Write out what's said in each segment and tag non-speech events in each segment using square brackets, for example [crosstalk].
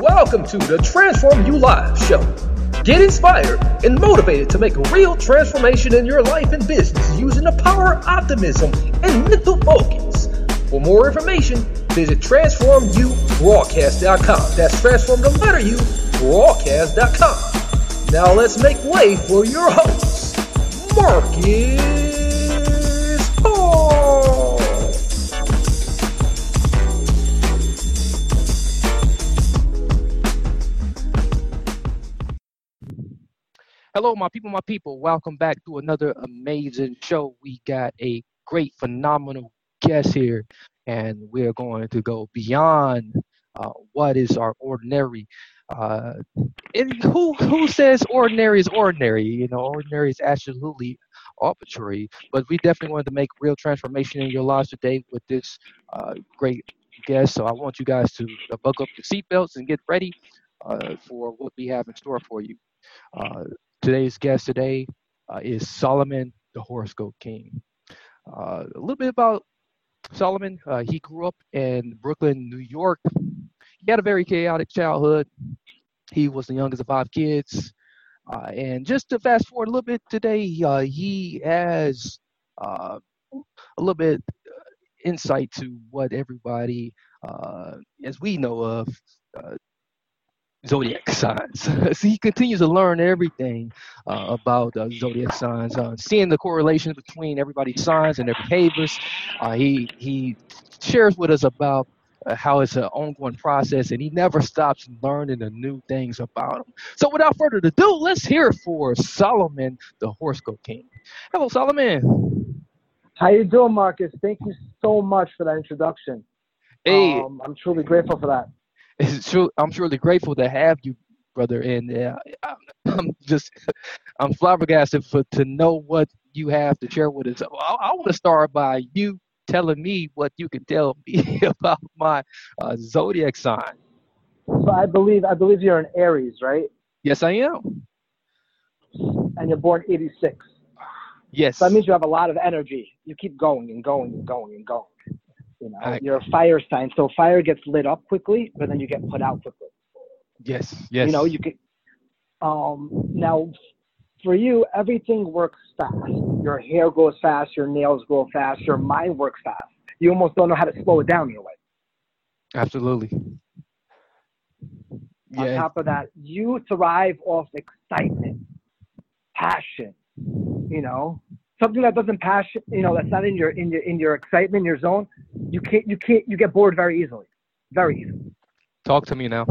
Welcome to the Transform You Live show. Get inspired and motivated to make a real transformation in your life and business using the power of optimism and mental focus. For more information, visit transformubroadcast.com. That's transform the letter U broadcast.com. Now let's make way for your host, Marcus Hello, my people, my people. Welcome back to another amazing show. We got a great, phenomenal guest here, and we're going to go beyond uh, what is our ordinary. Uh, who who says ordinary is ordinary? You know, ordinary is absolutely arbitrary. But we definitely wanted to make real transformation in your lives today with this uh, great guest. So I want you guys to uh, buckle up your seatbelts and get ready uh, for what we have in store for you. Uh, today's guest today uh, is Solomon, the horoscope king. Uh, a little bit about Solomon. Uh, he grew up in Brooklyn, New York. He had a very chaotic childhood. He was the youngest of five kids. Uh, and just to fast forward a little bit today, uh, he has uh, a little bit insight to what everybody, as we know of, zodiac [laughs] signs. [laughs] so he continues to learn everything uh, about uh, zodiac signs, uh, seeing the correlations between everybody's signs and their behaviors. Uh, he he shares with us about uh, how it's an ongoing process, and he never stops learning the new things about them. So, without further ado, let's hear for Solomon, the horoscope king. Hello, Solomon. How you doing, Marcus? Thank you so much for that introduction. Hey, um, I'm truly grateful for that it's true. I'm truly grateful to have you, brother. And uh, I'm just, I'm flabbergasted for to know what you have to share with us. I, I want to start by you telling me what you can tell me [laughs] about my uh, zodiac sign. So I believe, I believe you're an Aries, right? Yes, I am. And you're born '86. Yes. So that means you have a lot of energy. You keep going and going and going and going. You know, I- you're a fire sign, so fire gets lit up quickly, but then you get put out quickly. Yes. Yes. You know, you could. Um, now, for you, everything works fast. Your hair grows fast, your nails grow fast, your mind works fast. You almost don't know how to slow it down a way. Absolutely. On Yeah. top of that, you thrive off excitement, passion. You know, something that doesn't passion, you know, that's not in your in your in your excitement, your zone. You can't you can't you get bored very easily, very easily. Talk to me now.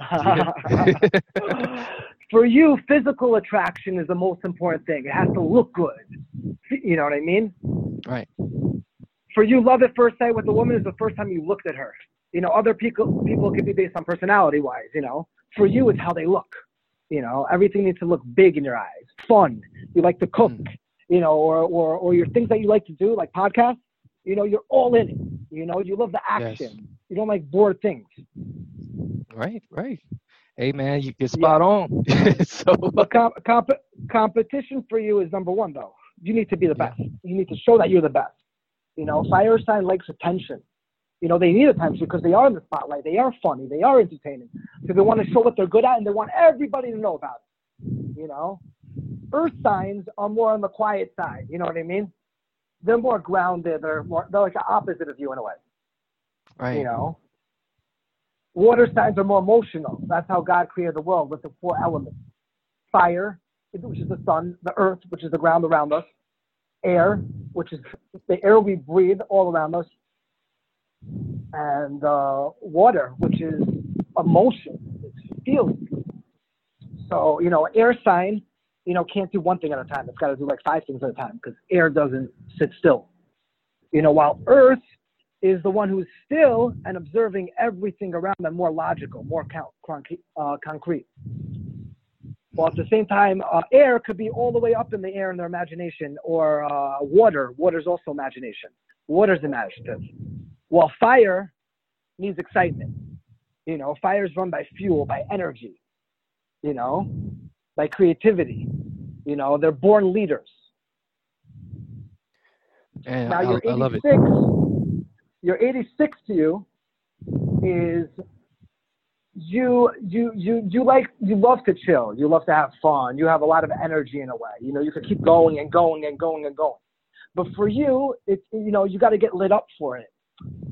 [laughs] For you, physical attraction is the most important thing. It has to look good. You know what I mean? Right. For you, love at first sight with a woman is the first time you looked at her. You know, other people people could be based on personality wise. You know, for you, it's how they look. You know, everything needs to look big in your eyes. Fun. You like to cook. Mm. You know, or or or your things that you like to do, like podcasts. You know, you're all in it. You know, you love the action. You don't like bored things. Right. Right. Hey man, you get spot on. [laughs] so But comp- comp- competition for you is number one, though. You need to be the Yeah. best. You need to show that you're the best. You know, fire sign likes attention. You know, they need attention because they are in the spotlight. They are funny. They are entertaining. Because they want to show what they're good at and they want everybody to know about it. You know, earth signs are more on the quiet side. You know what I mean? They're more grounded. They're more, they're like the opposite of you in a way. right. You know, water signs are more emotional. That's how God created the world with the four elements: fire, which is the sun; the earth, which is the ground around us; air, which is the air we breathe all around us; and uh, water, which is emotion, it's feeling. So you know, air sign, you know, can't do one thing at a time. It's got to do like five things at a time because air doesn't sit still. You know, while earth is the one who's still and observing everything around them more logical, more concrete. Uh, concrete. While at the same time, uh, air could be all the way up in the air in their imagination, or uh, water. Water's also imagination. Water's imaginative. While fire needs excitement. You know, fire is run by fuel, by energy. You know, by creativity. You know, they're born leaders. And now I, you're I love it. 86. You're 86 to you is you you you you like you love to chill. You love to have fun. You have a lot of energy in a way. You know, you can keep going and going and going and going. But for you, it's you know, you got to get lit up for it.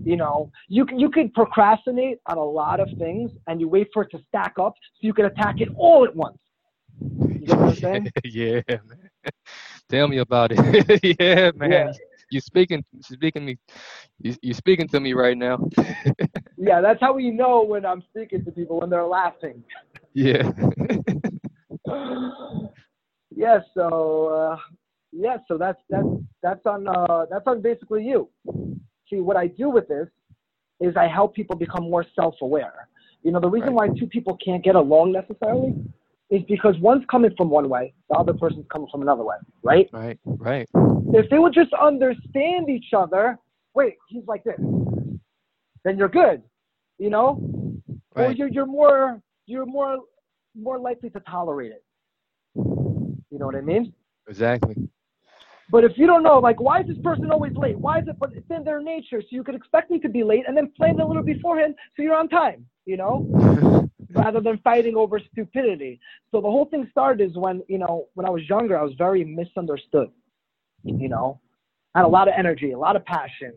You know, you can you can procrastinate on a lot of things and you wait for it to stack up so you can attack it all at once. You get what I'm saying? [laughs] yeah, man. Tell me about it. [laughs] yeah, man. Yeah. You speaking speaking me you you speaking to me right now. [laughs] Yeah, that's how we know when I'm speaking to people when they're laughing. yeah. yeah, so uh, yeah, so that's that's that's on uh, that's on basically you. See, what I do with this is I help people become more self-aware. You know, the reason why two people can't get along necessarily is because one's coming from one way, the other person's coming from another way, right? right, right. If they would just understand each other, wait, he's like this, then you're good, you know? Right. Or you're you're more you're more more likely to tolerate it. You know what I mean? Exactly. But if you don't know, like, why is this person always late? Why is it? But it's in their nature, so you could expect me to be late and then plan a little beforehand so you're on time. You know, [laughs] rather than fighting over stupidity. So the whole thing started is when you know when I was younger, I was very misunderstood. You know, I had a lot of energy, a lot of passion,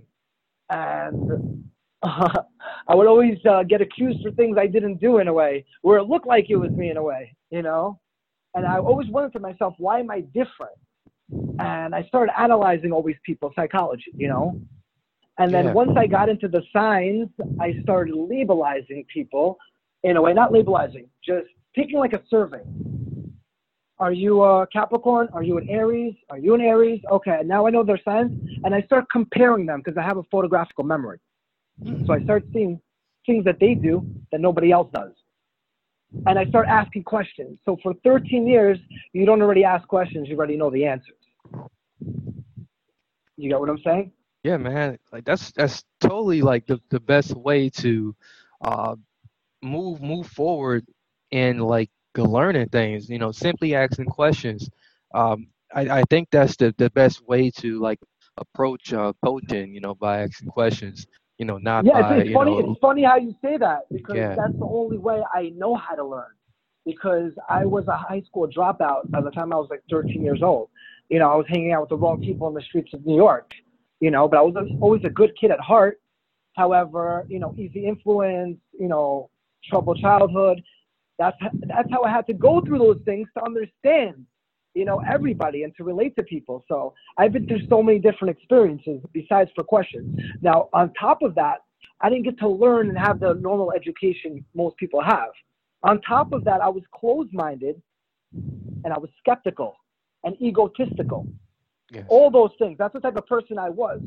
and [laughs] I would always uh, get accused for things I didn't do in a way, where it looked like it was me in a way. You know, and I always wondered to myself, why am I different? And I started analyzing all these people's psychology, you know. And then Yeah. once I got into the signs, I started labelizing people in a way, not labelizing, just taking like a survey. Are you a Capricorn? Are you an Aries? Are you an Aries? Okay, now I know their signs, and I start comparing them because I have a photographical memory. Mm. So I start seeing things that they do that nobody else does. And I start asking questions. So for 13 years, you don't already ask questions, you already know the answers. You got what I'm saying? Yeah, man. Like that's that's totally like the, the best way to uh move move forward in like learning things, you know, simply asking questions. Um I, I think that's the, the best way to like approach uh coaching, you know, by asking questions. You know, not Yeah, by it's, funny. know It's funny how you say that because Yeah. that's the only way I know how to learn. Because I was a high school dropout by the time I was like 13 years old. You know, I was hanging out with the wrong people in the streets of New York. You know, but I was always a good kid at heart. However, you know, easy influence. You know, troubled childhood. That's that's how I had to go through those things to understand. You know, everybody and to relate to people. So I've been through so many different experiences besides for questions. Now, on top of that, I didn't get to learn and have the normal education most people have. On top of that, I was closed minded and I was skeptical and egotistical. Yes. All those things. That's the type of person I was.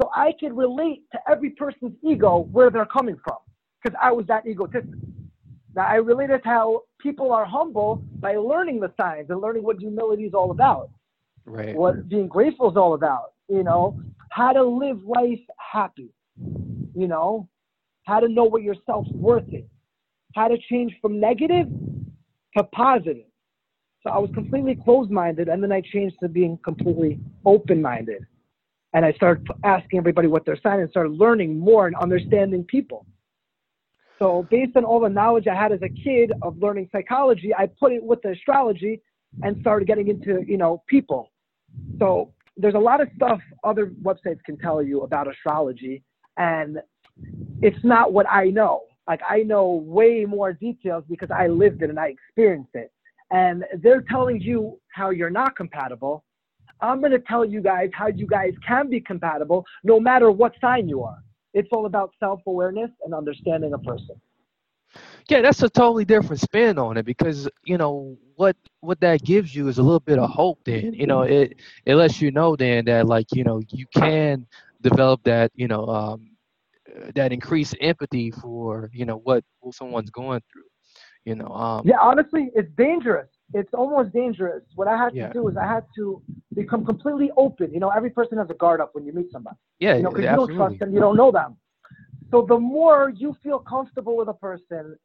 So I could relate to every person's ego where they're coming from because I was that egotistic. Now, I related to how people are humble by learning the signs and learning what humility is all about right. what being grateful is all about, you know, how to live life happy, you know, how to know what your self worth is, how to change from negative to positive. So I was completely closed minded and then I changed to being completely open minded. And I started asking everybody what their sign and started learning more and understanding people. So based on all the knowledge I had as a kid of learning psychology, I put it with the astrology and started getting into, you know, people. So there's a lot of stuff other websites can tell you about astrology, and it's not what I know. Like I know way more details because I lived it and I experienced it. And they're telling you how you're not compatible. I'm going to tell you guys how you guys can be compatible no matter what sign you are. It's all about self awareness and understanding a person. Yeah, that's a totally different spin on it because you know what what that gives you is a little bit of hope. Then you know it it lets you know then that like you know you can develop that you know um, that increased empathy for you know what, what someone's going through. You know. Um, Yeah, honestly, it's dangerous. It's almost dangerous. What I had Yeah. to do is I had to become completely open. You know, every person has a guard up when you meet somebody. yeah. You know, because you don't trust them, you don't know them. So the more you feel comfortable with a person,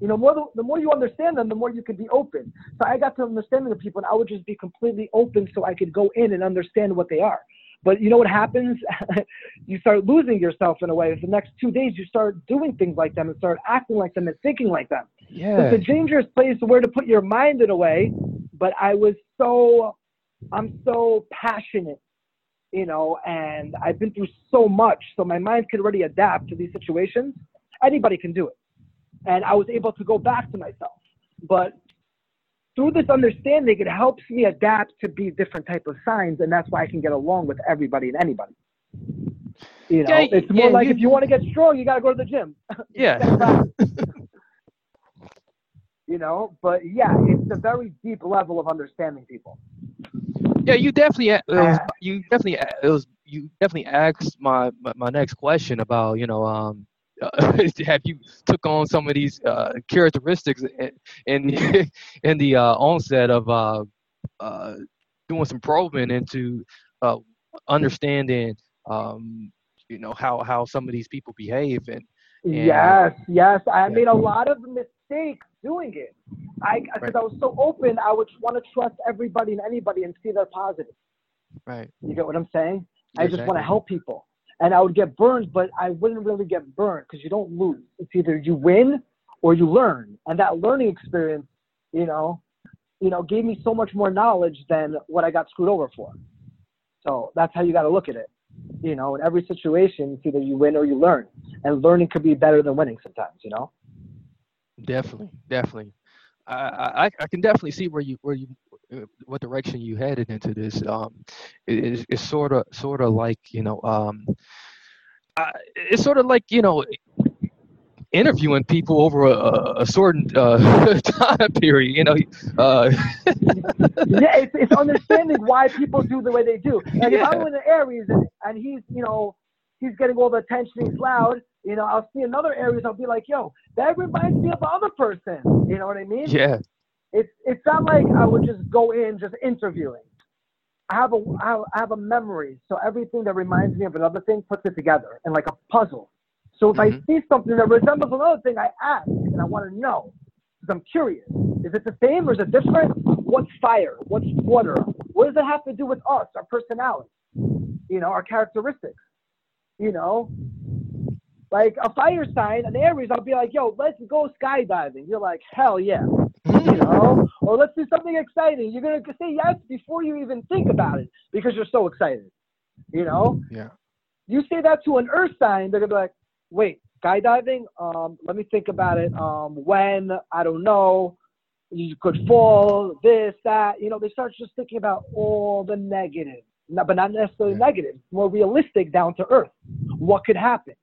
you know, more the, the more you understand them, the more you can be open. So I got to understanding the people, and I would just be completely open so I could go in and understand what they are. But you know what happens? [laughs] you start losing yourself in a way. The next two days, you start doing things like them and start acting like them and thinking like them. Yeah. It's a dangerous place where to put your mind in a way. But I was so, I'm so passionate, you know, and I've been through so much, so my mind can already adapt to these situations. Anybody can do it, and I was able to go back to myself. But through this understanding, it helps me adapt to be different type of signs, and that's why I can get along with everybody and anybody. You know, Yeah, it's more yeah, like you- if you want to get strong, you got to go to the gym. yeah. [laughs] you know but yeah it's a very deep level of understanding people. Yeah, you definitely, it was, Uh, you definitely, it was, you definitely asked my my, next question about, you know, um, [laughs] have you took on some of these uh, characteristics in in, [laughs] in the uh, onset of uh, uh, doing some probing into uh, understanding, um, you know, how how some of these people behave and yes yes. I made a lot of mistakes doing it. I because Right. i was so open i would want to trust everybody and anybody and see their positive right. you get what i'm saying? I just want to help people. And i would get burned but i wouldn't really get burned because you don't lose. It's either you win or you learn. And that learning experience you know you know gave me so much more knowledge than what i got screwed over for. So that's how you got to look at it you know? In every situation it's either you win or you learn. And learning could be better than winning sometimes you know Definitely, definitely. I, I I can definitely see where you where you uh, what direction you headed into this. Um, it- it's sort of sort of like you know um, I, it's sort of like you know interviewing people over a, a, certain uh, [laughs] time period. You know, uh, [laughs] yeah, it's, it's understanding why people do the way they do. Like if I'm Yeah. with an Aries and, and he's, you know, he's getting all the attention, he's loud, you know, I'll see another Aries, I'll be like, yo, that reminds me of the other person. You know what I mean? yeah, It's it's not like I would just go in just interviewing. I have a I have- a memory, so everything that reminds me of another thing puts it together in like a puzzle. So if Mhm. I see something that resembles another thing, I ask and I want to know because I'm curious. Is it the same or is it different? What's fire? What's water? What does it have to do with us, our personality? You know, our characteristics. You know, like a fire sign, an Aries, I'll be like, yo, let's go skydiving. You're like, hell yeah you know, or let's do something exciting. You're gonna say yes before you even think about it because you're so excited. You know, yeah, you say that to an Earth sign, they're gonna be like, "Wait, skydiving? Um, let me think about it. Um, when? I don't know. You could fall. This, that. You know, they start just thinking about all the negative, no, but not necessarily Yeah. negative. More realistic, down to earth. What could happen?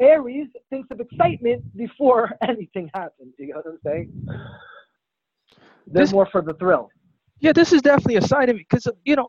Aries thinks of excitement before [laughs] anything happens. You know what I'm saying? They're This- more for the thrill. yeah. This is definitely a side of it because you know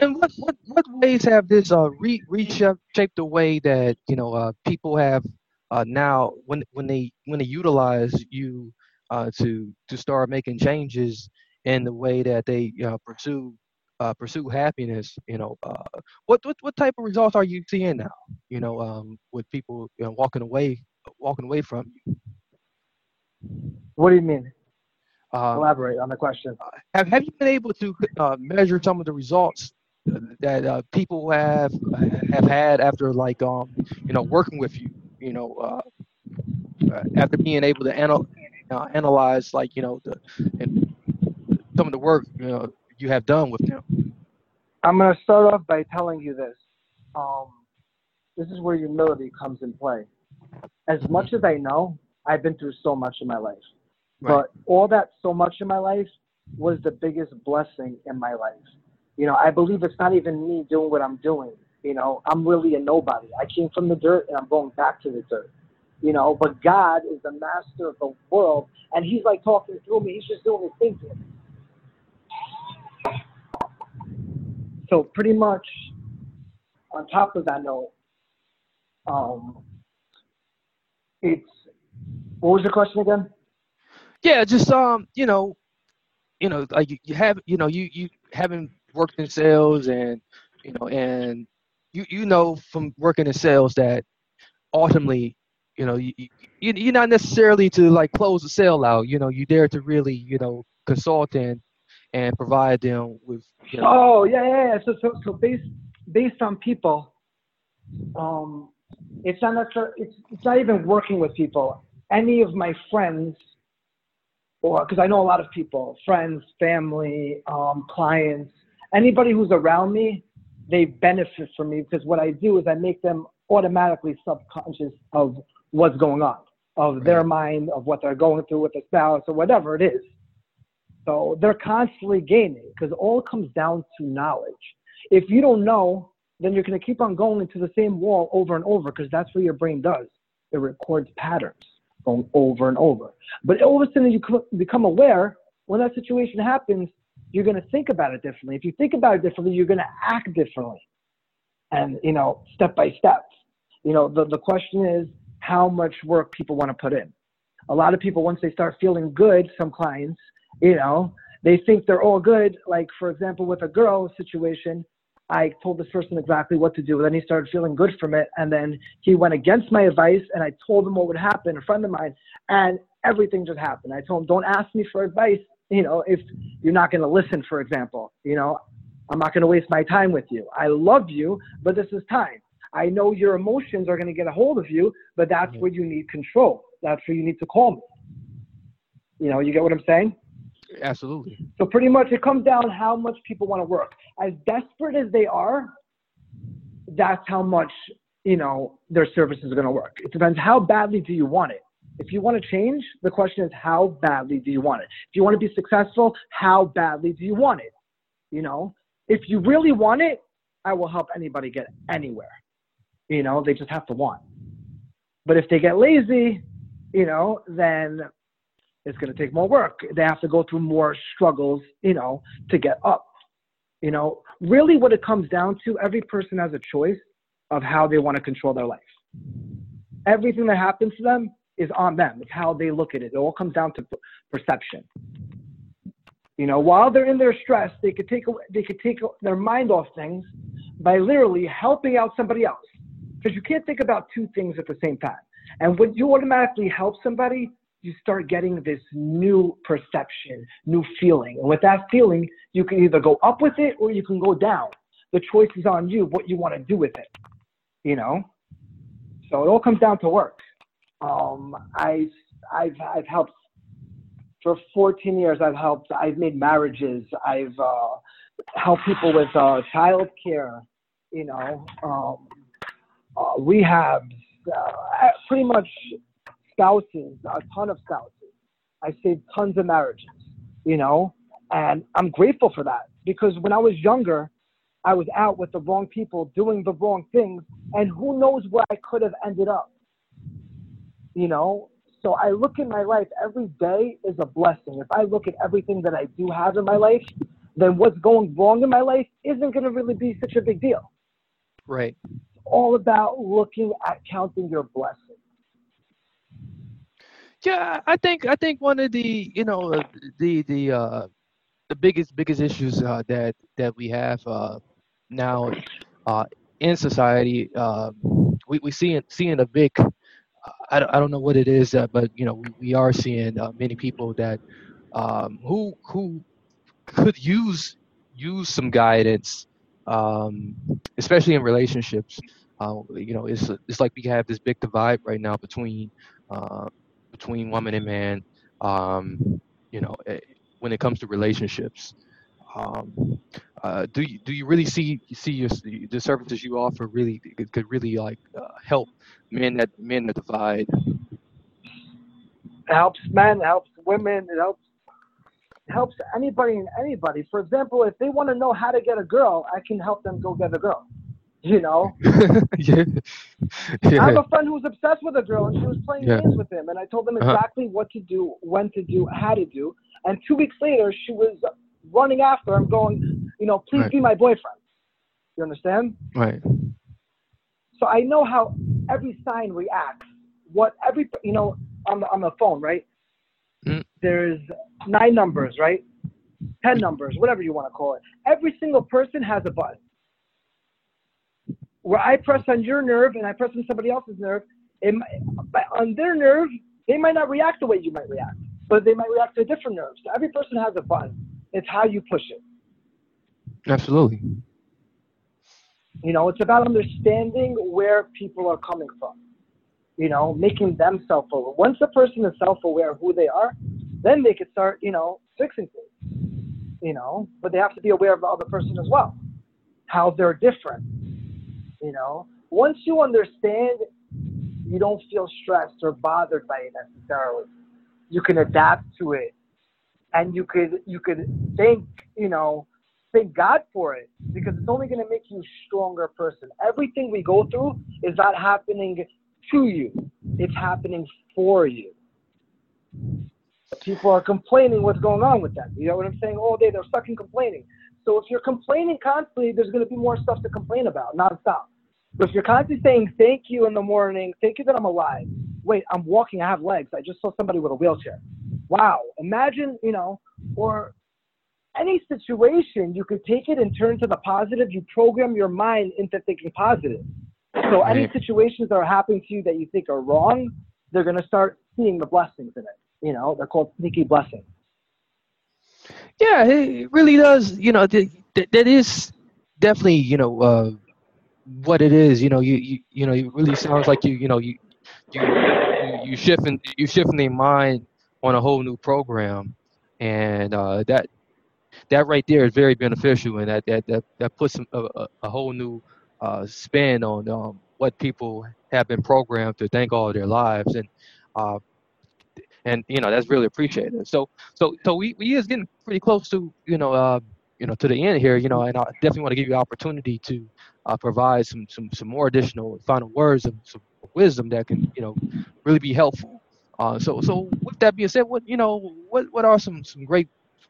And what what what ways have this uh re- reshaped the way that you know uh people have uh now when when they when they utilize you uh to to start making changes in the way that they uh, pursue uh pursue happiness you know uh what what what type of results are you seeing now you know um with people you know, walking away walking away from you What do you mean? um, Elaborate on the question. have have you been able to uh, measure some of the results that uh, people have have had after like um you know working with you you know uh, uh, after being able to anal- uh, analyze like you know the and some of the work you know you have done with them I'm gonna start off by telling you this. Um, this is where humility comes in play. As much as I know, I've been through so much in my life. Right. But all that so much in my life was the biggest blessing in my life. You know, I believe it's not even me doing what I'm doing. You know, I'm really a nobody. I came from the dirt and I'm going back to the dirt. You know, but God is the master of the world and he's like talking through me. He's just doing his thing. So pretty much on top of that note, um, it's what was your question again? Yeah, just um, you know, you know, like you have, you know, you you haven't worked in sales and you know, and you you know from working in sales that ultimately, you know, you, you you're not necessarily to like close the sale out. You know, you dare to really, you know, consult and and provide them with. You know, Oh yeah, yeah, yeah. So so so based based on people, um, it's not necessarily, it's it's not even working with people. Any of my friends, or because I know a lot of people, friends, family, um, clients, anybody who's around me, they benefit from me because what I do is I make them automatically subconscious of what's going on, of their mind, of what they're going through with a spouse or whatever it is. So they're constantly gaining because all comes down to knowledge. If you don't know, then you're going to keep on going into the same wall over and over because that's what your brain does. It records patterns going over and over. But all of a sudden, you become aware when that situation happens, you're going to think about it differently. If you think about it differently, you're going to act differently. And, you know, step by step. You know, the, the question is how much work people want to put in. A lot of people, once they start feeling good, some clients, you know, they think they're all good. Like, for example, with a girl situation, I told this person exactly what to do. Then he started feeling good from it. And then he went against my advice and I told him what would happen, a friend of mine, and everything just happened. I told him, don't ask me for advice, you know, if you're not going to listen, for example. You know, I'm not going to waste my time with you. I love you, but this is time. I know your emotions are going to get a hold of you, but that's where you need control. That's where you need to call me. You know, you get what I'm saying? Absolutely. So pretty much it comes down how much people want to work. As desperate as they are, that's how much, you know, their services are going to work. It depends how badly do you want it. If you want to change, the question is how badly do you want it? If you want to be successful, how badly do you want it? You know, if you really want it, I will help anybody get anywhere. You know, they just have to want. But if they get lazy, you know, then it's going to take more work. They have to go through more struggles, you know, to get up. You know, really what it comes down to, every person has a choice of how they want to control their life. Everything that happens to them is on them. It's how they look at it. It all comes down to perception. You know, while they're in their stress, they could take they could take their mind off things by literally helping out somebody else. Because you can't think about two things at the same time. And when you automatically help somebody, you start getting this new perception, new feeling. And with that feeling, you can either go up with it or you can go down. The choice is on you what you want to do with it. You know? So it all comes down to work. Um, I, I've, I've helped for 14 years. I've helped, I've made marriages. I've uh, helped people with uh, child care, you know, um, uh, rehabs, uh, pretty much spouses, a ton of spouses. I saved tons of marriages, you know, and I'm grateful for that because when I was younger, I was out with the wrong people doing the wrong things, and who knows where I could have ended up, you know. So I look in my life every day is a blessing. If I look at everything that I do have in my life, then what's going wrong in my life isn't going to really be such a big deal. Right. It's all about looking at counting your blessings. Yeah, I think I think one of the you know uh, the the uh, the biggest biggest issues uh, that that we have uh, now uh, in society uh, we we seeing seeing a big I, don't- I don't know what it is uh, but you know we, we are seeing uh, many people that um, who who could use use some guidance um, especially in relationships. Uh, you know it's it's like we have this big divide right now between uh, between woman and man um, you know eh, when it comes to relationships um, uh, do you do you really see see your the services you offer really could, could really like uh, help men that men that divide? It helps men, it helps women, it helps it helps anybody and anybody. For example, if they want to know how to get a girl, I can help them go get a girl. You know, [laughs] yeah. I have a friend who was obsessed with a girl and she was playing Yeah. games with him and I told them Uh-huh. exactly what to do, when to do, how to do. And two weeks later she was running after him going, you know, please Right. be my boyfriend. You understand? Right. So I know how every sign reacts. What every you know on the on the phone, right? Mm. There's nine numbers, right? Ten numbers, whatever you want to call it. Every single person has a button. Where I press on your nerve and I press on somebody else's nerve, it, on their nerve, they might not react the way you might react, but they might react to a different nerve. So every person has a button. It's how you push it. Absolutely. You know, it's about understanding where people are coming from. You know, making them self-aware. Once a person is self-aware of who they are, then they can start, you know, fixing things. You know, but they have to be aware of the other person as well, how they're different. You know, once you understand, you don't feel stressed or bothered by it necessarily. You can adapt to it, and you could you could thank you know thank God for it because it's only going to make you a stronger person. Everything we go through is not happening to you, it's happening for you. People are complaining what's going on with them. You know what I'm saying? All day they're stuck in complaining. So if you're complaining constantly, there's going to be more stuff to complain about nonstop. But if you're constantly saying thank you in the morning, thank you that I'm alive. Wait, I'm walking, I have legs. I just saw somebody with a wheelchair. Wow. Imagine, you know, or any situation, you could take it and turn to the positive. You program your mind into thinking positive. So any situations that are happening to you that you think are wrong, they're going to start seeing the blessings in it. You know, they're called sneaky blessings. Yeah, it really does. You know, th- th- that is definitely you know uh, what it is. You know, you, you you know, it really sounds like you you know you you you, shifting you shifting their mind on a whole new program, and uh, that that right there is very beneficial, and that that that, that puts a, a, a whole new uh, spin on um, what people have been programmed to think all their lives, and uh, and you know that's really appreciated. So so so we, we is getting pretty close to you know uh, you know to the end here. You know, and I definitely want to give you opportunity to uh, provide some some some more additional final words of some wisdom that can you know really be helpful. Uh, so so with that being said, what you know what what are some some great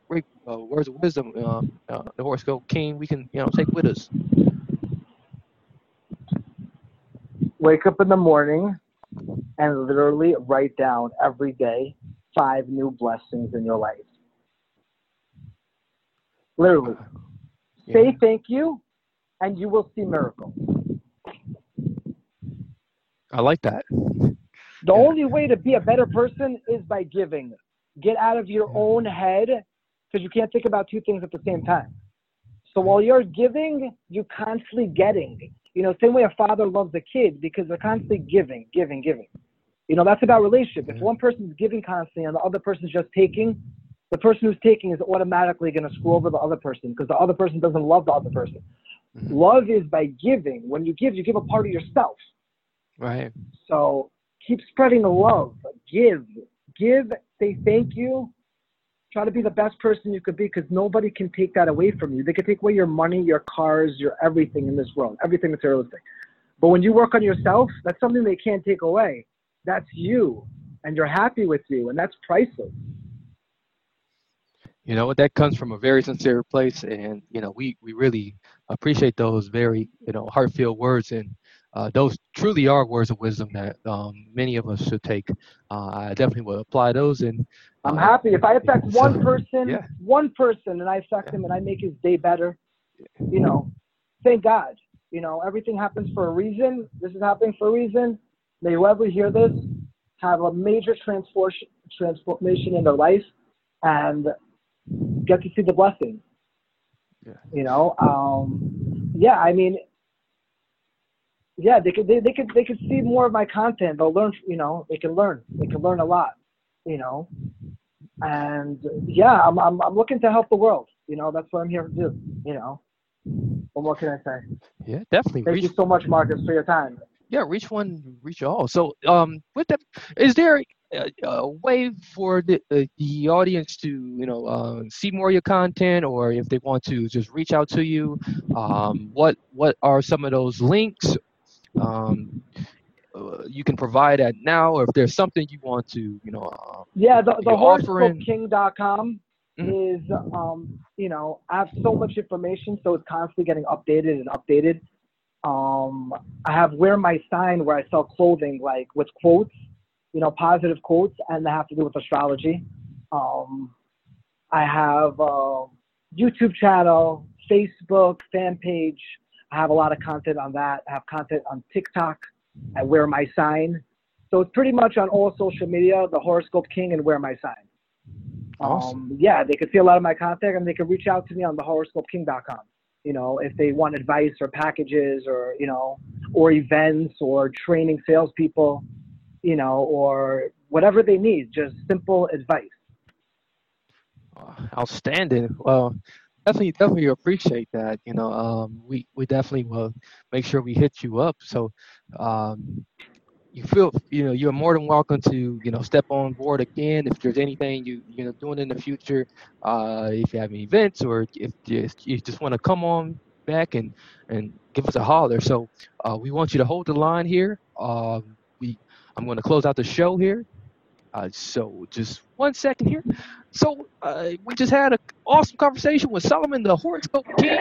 great uh, words of wisdom uh, uh, the horoscope king we can you know take with us. Wake up in the morning and literally write down every day five new blessings in your life. Literally. Say thank you, and you will see miracles. I like that. The Yeah. only way to be a better person is by giving. Get out of your own head because you can't think about two things at the same time. So while you're giving, you're constantly getting. You know, same way a father loves a kid because they're constantly giving, giving, giving. You know, that's about relationship. If one person's giving constantly and the other person's just taking, the person who's taking is automatically going to screw over the other person because the other person doesn't love the other person. Mhm. Love is by giving. When you give, you give a part of yourself. Right. So keep spreading the love. Give, give, say thank you. Try to be the best person you could be because nobody can take that away from you. They can take away your money, your cars, your everything in this world, everything materialistic. But when you work on yourself, that's something they can't take away. That's you, and you're happy with you, and that's priceless. You know, that comes from a very sincere place, and you know, we we really appreciate those very you know heartfelt words, and uh, those truly are words of wisdom that um, many of us should take. Uh, I definitely will apply those, and I'm uh, happy if I affect [laughs] so- one person, yeah. one person, and I affect him, and I make his day better. You know, thank God. You know, everything happens for a reason. This is happening for a reason. May whoever hear this have a major transformation transformation in their life and get to see the blessing. Yeah. You know, um, yeah. I mean, yeah, they could they, they could they could see more of my content. They'll learn. You know, they can learn. They can learn a lot. You know, and yeah, I'm I'm I'm looking to help the world. You know, that's what I'm here to do. You know, what more can I say? Yeah, definitely. Thank reach, you so much, Marcus, for your time. Yeah, reach one, reach all. So, um, with that, is there a, a way for the uh, the audience to you know uh, see more of your content, or if they want to just reach out to you, um, what what are some of those links? Um, uh, you can provide at now, or if there's something you want to, you know, uh, Yeah, the, the horoscopeking.com Mhm. is, um, you know, I have so much information, so it's constantly getting updated and updated. Um, I have Wear My Sign where I sell clothing like with quotes, you know, positive quotes, and they have to do with astrology. Um, I have a YouTube channel, Facebook fan page. I have a lot of content on that. I have content on TikTok. I wear my sign. So it's pretty much on all social media, the Horoscope King and Wear My Sign. Awesome. Um, yeah, they could see a lot of my content and they could reach out to me on the horoscopeking.com. You know, if they want advice or packages or, you know, or events or training salespeople, you know, or whatever they need, just simple advice. Uh, outstanding. Well, definitely, definitely appreciate that. You know, um, we we definitely will make sure we hit you up. So, um, you feel, you know, you're more than welcome to, you know, step on board again if there's anything you you know doing in the future. Uh, if you have any events or if you, you just want to come on back and and give us a holler. So, uh, we want you to hold the line here. Um, we I'm going to close out the show here. Uh, so just one second here. So uh, we just had an awesome conversation with Solomon, the Horoscope King.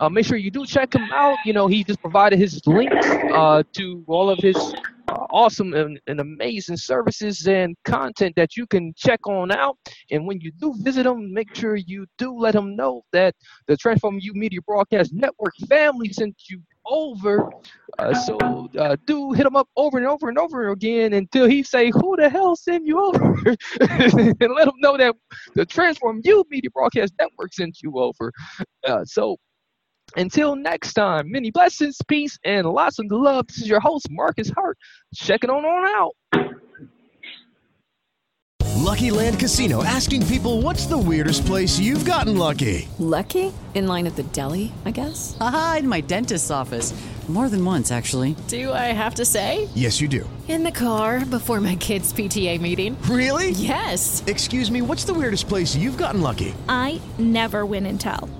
Uh, make sure you do check him out. You know, he just provided his links uh, to all of his uh, awesome and, and amazing services and content that you can check on out. And when you do visit them, make sure you do let them know that the Transform You Media Broadcast Network family sent you over. Uh, so uh, do hit him up over and over and over again until he say, "Who the hell sent you over?" [laughs] and let him know that the Transform You Media Broadcast Network sent you over. Uh, so until next time, many blessings, peace, and lots of love. This is your host, Marcus Hart. Checking on on out. Lucky Land Casino asking people what's the weirdest place you've gotten lucky? Lucky? In line at the deli, I guess? Aha, in my dentist's office. More than once, actually. Do I have to say? Yes, you do. In the car before my kids' PTA meeting. Really? Yes. Excuse me, what's the weirdest place you've gotten lucky? I never win and tell.